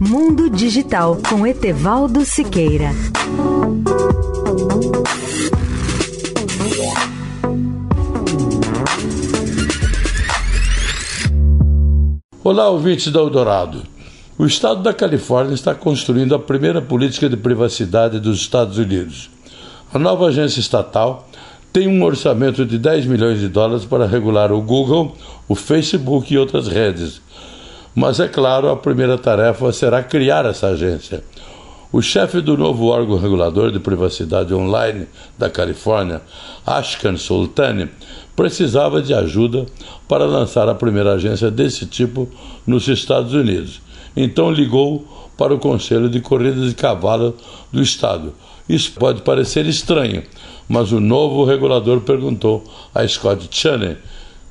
Mundo Digital com Etevaldo Siqueira. Olá, ouvintes da Eldorado. O estado da Califórnia está construindo a primeira política de privacidade dos Estados Unidos. A nova agência estatal tem um orçamento de 10 milhões de dólares para regular o Google, o Facebook e outras redes. Mas é claro, a primeira tarefa será criar essa agência. O chefe do novo órgão regulador de privacidade online da Califórnia, Ashkan Sultani, precisava de ajuda para lançar a primeira agência desse tipo nos Estados Unidos. Então ligou para o Conselho de Corridas de Cavalo do Estado. Isso pode parecer estranho, mas o novo regulador perguntou a Scott Chaney,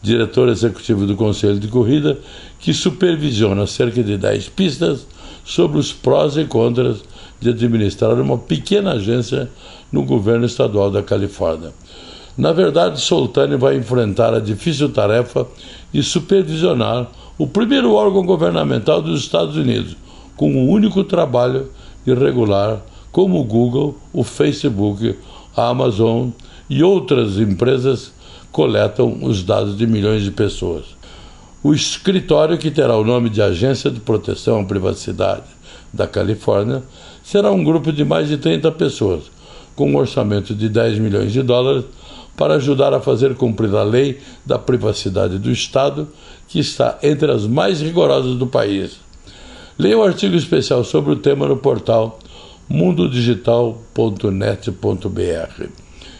diretor executivo do Conselho de Corrida, que supervisiona cerca de 10 pistas sobre os prós e contras de administrar uma pequena agência no governo estadual da Califórnia. Na verdade, Soltani vai enfrentar a difícil tarefa de supervisionar o primeiro órgão governamental dos Estados Unidos, com o único trabalho de regular como o Google, o Facebook, a Amazon e outras empresas coletam os dados de milhões de pessoas. O escritório, que terá o nome de Agência de Proteção à Privacidade da Califórnia, será um grupo de mais de 30 pessoas, com um orçamento de 10 milhões de dólares, para ajudar a fazer cumprir a lei da privacidade do Estado, que está entre as mais rigorosas do país. Leia o artigo especial sobre o tema no portal mundodigital.net.br.